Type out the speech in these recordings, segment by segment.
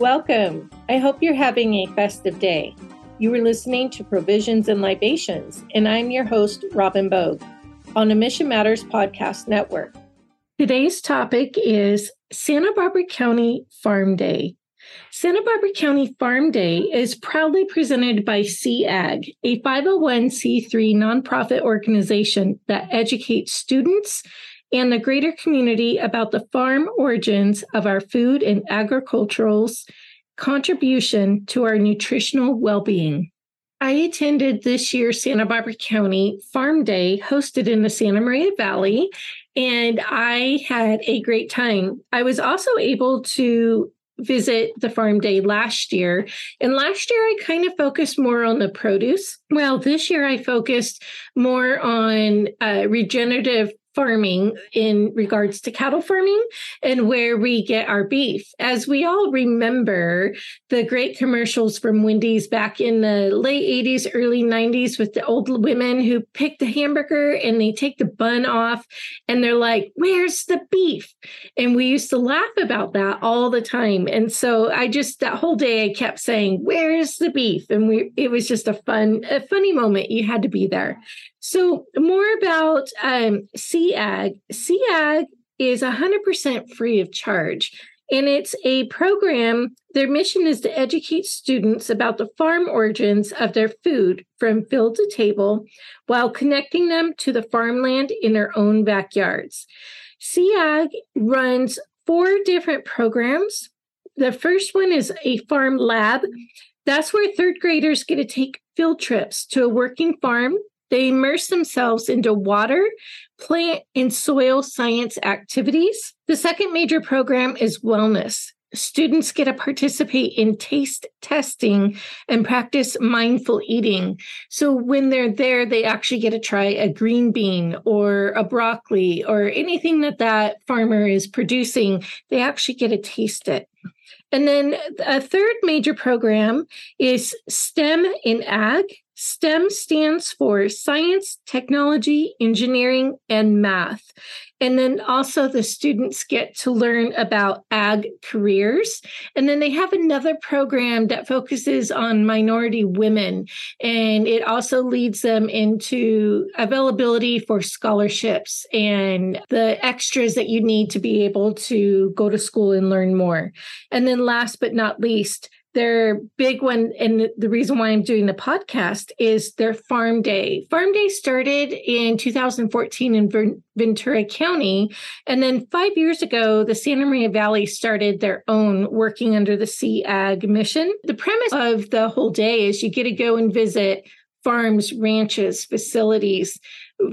Welcome. I hope you're having a festive day. You are listening to Provisions and Libations, and I'm your host, Robin Bogue, on the Mission Matters Podcast Network. Today's topic is Santa Barbara County Farm Day. Santa Barbara County Farm Day is proudly presented by SEEAG, a 501c3 nonprofit organization that educates students and the greater community about the farm origins of our food and agricultural's contribution to our nutritional well being. I attended this year's Santa Barbara County Farm Day hosted in the Santa Maria Valley, and I had a great time. I was also able to visit the farm day last year. And last year, I kind of focused more on the produce. Well, this year, I focused more on uh, regenerative farming in regards to cattle farming and where we get our beef. As we all remember the great commercials from Wendy's back in the late 80s, early 90s with the old women who pick the hamburger and they take the bun off and they're like, Where's the beef? And we used to laugh about that all the time. And so I just, that whole day, I kept saying, Where's the beef? And we, it was just a fun, a funny moment. You had to be there. So, more about um, SEEAG. SEEAG is 100% free of charge. And it's a program, their mission is to educate students about the farm origins of their food from field to table while connecting them to the farmland in their own backyards. SEAG runs four different programs. The first one is a farm lab. That's where third graders get to take field trips to a working farm they immerse themselves into water, plant, and soil science activities. The second major program is wellness. Students get to participate in taste testing and practice mindful eating. So when they're there, they actually get to try a green bean or a broccoli or anything that that farmer is producing. They actually get to taste it. And then a third major program is STEM in Ag. STEM stands for science, technology, engineering, and math. And then also the students get to learn about ag careers. And then they have another program that focuses on minority women. And it also leads them into availability for scholarships and the extras that you need to be able to go to school and learn more. And then last but not least, their big one and the reason why i'm doing the podcast is their farm day. Farm day started in 2014 in ventura county and then five years ago the santa maria valley started their own working under the SEEAG mission. The premise of the whole day is you get to go and visit farms ranches facilities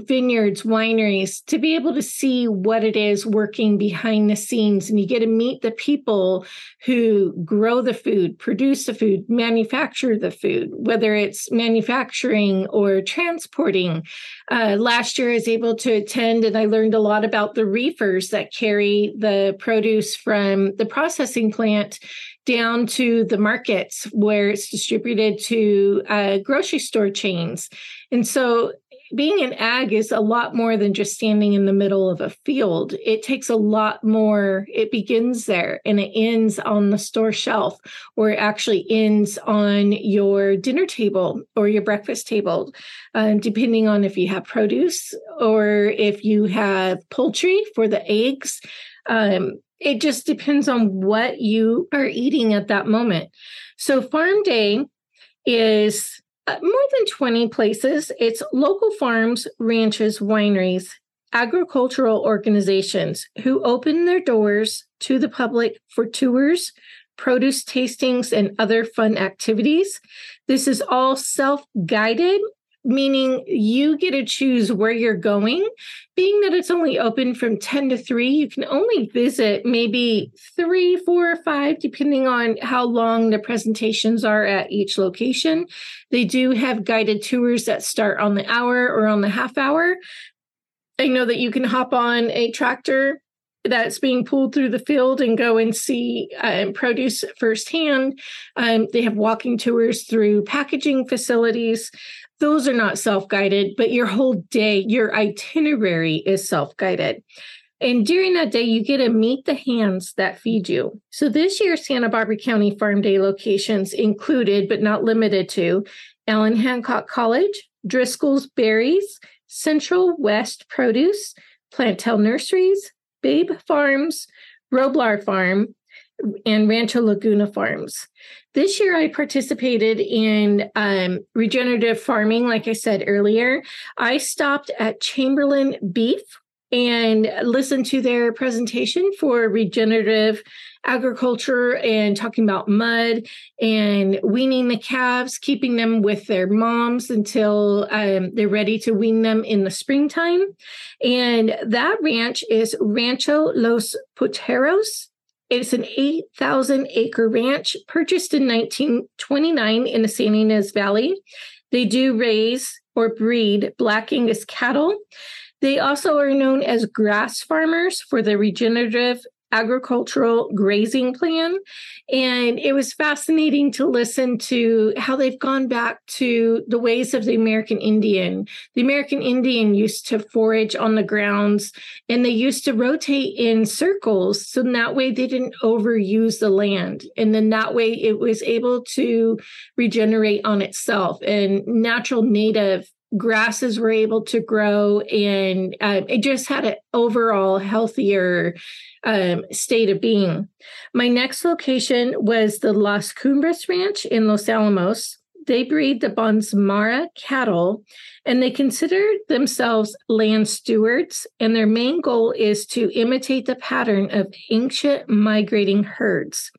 vineyards, wineries, to be able to see what it is working behind the scenes. And you get to meet the people who grow the food, produce the food, manufacture the food, whether it's manufacturing or transporting. Uh, last year, I was able to attend and I learned a lot about the reefers that carry the produce from the processing plant down to the markets where it's distributed to uh, grocery store chains. And so being an ag is a lot more than just standing in the middle of a field. It takes a lot more. It begins there and it ends on the store shelf, or it actually ends on your dinner table or your breakfast table, um, depending on if you have produce or if you have poultry for the eggs. Um, it just depends on what you are eating at that moment. So, Farm Day is Uh, more than 20 places. It's local farms, ranches, wineries, agricultural organizations who open their doors to the public for tours, produce tastings, and other fun activities. This is all self guided meaning you get to choose where you're going. Being that it's only open from 10 to 3, you can only visit maybe three, four, or five, depending on how long the presentations are at each location. They do have guided tours that start on the hour or on the half hour. I know that you can hop on a tractor that's being pulled through the field and go and see um, produce firsthand. Um, they have walking tours through packaging facilities those are not self guided, but your whole day, your itinerary is self guided. And during that day, you get to meet the hands that feed you. So this year, Santa Barbara County Farm Day locations included, but not limited to, Allen Hancock College, Driscoll's Berries, Central West Produce, Plantel Nurseries, Babe Farms, Roblar Farm, and Rancho Laguna Farms. This year, I participated in um, regenerative farming, like I said earlier. I stopped at Chamberlain Beef and listened to their presentation for regenerative agriculture and talking about mud and weaning the calves, keeping them with their moms until um, they're ready to wean them in the springtime. And that ranch is Rancho Los Potreros. It's an 8,000 acre ranch purchased in 1929 in the San Ynez Valley. They do raise or breed Black Angus cattle. They also are known as grass farmers for their regenerative agricultural grazing plan. And it was fascinating to listen to how they've gone back to the ways of the American Indian. The American Indian used to forage on the grounds and they used to rotate in circles. So that way they didn't overuse the land. And then that way it was able to regenerate on itself. And natural native grasses were able to grow and uh, it just had an overall healthier um, state of being. My next location was the Las Cumbres Ranch in Los Alamos. They breed the Bonsmara cattle and they consider themselves land stewards. And their main goal is to imitate the pattern of ancient migrating herds.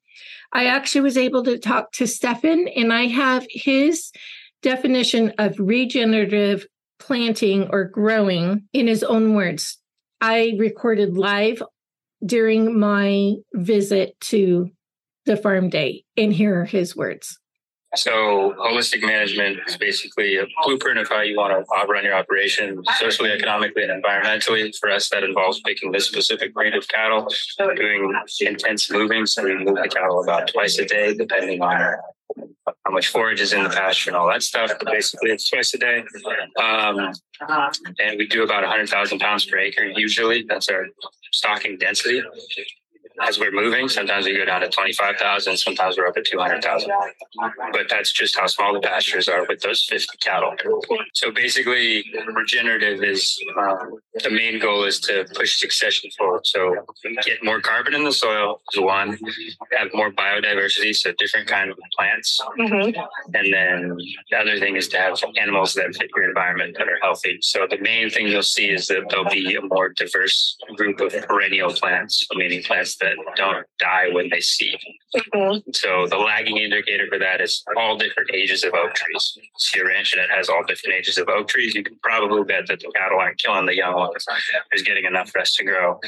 I actually was able to talk to Stefan, and I have his definition of regenerative planting or growing in his own words. I recorded live during my visit to the farm day, and here are his words. So, holistic management is basically a blueprint of how you want to run your operation socially, economically, and environmentally. For us, that involves picking this specific breed of cattle, doing intense moving. So, we move the cattle about twice a day, depending on how much forage is in the pasture and all that stuff. But basically, it's twice a day. Um, and we do about 100,000 pounds per acre usually. That's our stocking density as we're moving. Sometimes we go down to 25,000, sometimes we're up at 200,000. But that's just how small the pastures are with those 50 cattle. So basically, regenerative is um, the main goal is to push succession forward. So get more carbon in the soil is one, have more biodiversity, so different kind of plants. Mm-hmm. And then the other thing is to have animals that fit your environment that are healthy. So the main thing you'll see is that there'll be a more diverse group of perennial plants, meaning plants that that don't die when they seed. Mm-hmm. So the lagging indicator for that is all different ages of oak trees. See a ranch that has all different ages of oak trees, you can probably bet that the cattle aren't killing the young ones. There's getting enough rest to grow.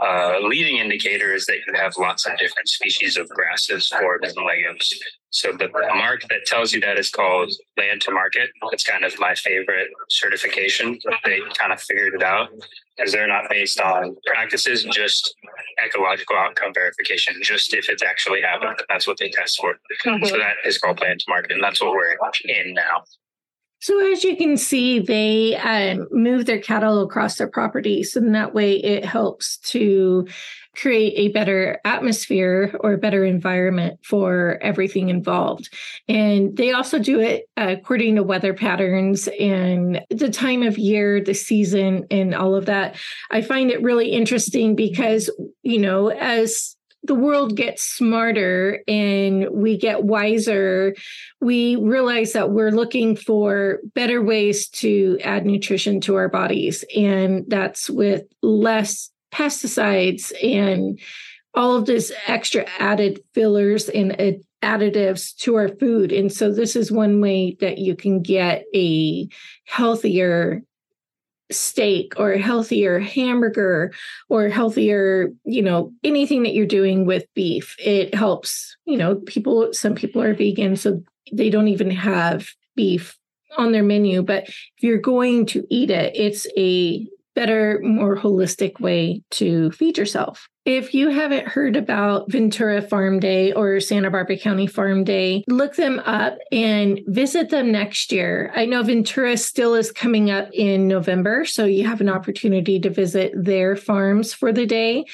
Uh, leading indicator is that you have lots of different species of grasses, forbs, and legumes. So the mark that tells you that is called land to market. It's kind of my favorite certification. They kind of figured it out because they're not based on practices, just ecological outcome verification, just if it's actually happened. That's what they test for. Mm-hmm. So that is called land to market, and that's what we're in now. So as you can see, they um, move their cattle across their properties, and that way it helps to create a better atmosphere or better environment for everything involved. And they also do it according to weather patterns and the time of year, the season, and all of that. I find it really interesting because, you know, as the world gets smarter and we get wiser, we realize that we're looking for better ways to add nutrition to our bodies. And that's with less pesticides and all of this extra added fillers and additives to our food. And so, this is one way that you can get a healthier steak or a healthier hamburger or healthier, you know, anything that you're doing with beef. It helps, you know, people, some people are vegan, so they don't even have beef on their menu. But if you're going to eat it, it's a better, more holistic way to feed yourself. If you haven't heard about Ventura Farm Day or Santa Barbara County Farm Day, look them up and visit them next year. I know Ventura still is coming up in November, so you have an opportunity to visit their farms for the day.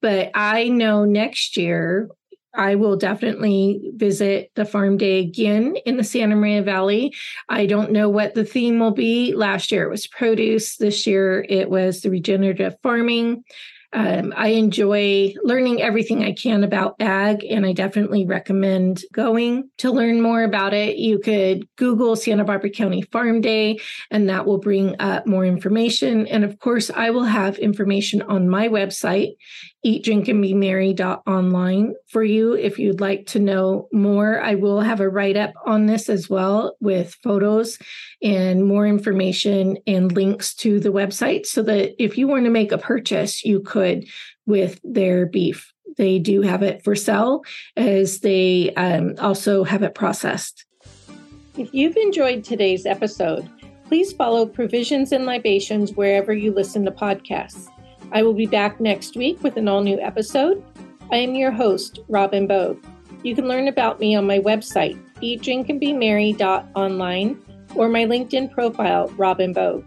But I know next year I will definitely visit the farm day again in the Santa Maria Valley. I don't know what the theme will be. Last year it was produce, this year it was the regenerative farming. Um, I enjoy learning everything I can about ag, and I definitely recommend going to learn more about it. You could Google Santa Barbara County Farm Day, and that will bring up more information. And of course, I will have information on my website, eatdrinkandbemerry.online, for you if you'd like to know more. I will have a write up on this as well with photos and more information and links to the website so that if you want to make a purchase, you could with their beef. They do have it for sale as they um, also have it processed. If you've enjoyed today's episode, please follow Provisions and Libations wherever you listen to podcasts. I will be back next week with an all new episode. I am your host, Robin Bogue. You can learn about me on my website, eatdrinkandbemerry.online or my LinkedIn profile, Robin Bogue.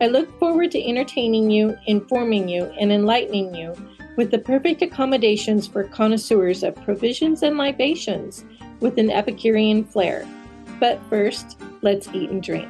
I look forward to entertaining you, informing you, and enlightening you with the perfect accommodations for connoisseurs of provisions and libations with an Epicurean flair. But first, let's eat and drink.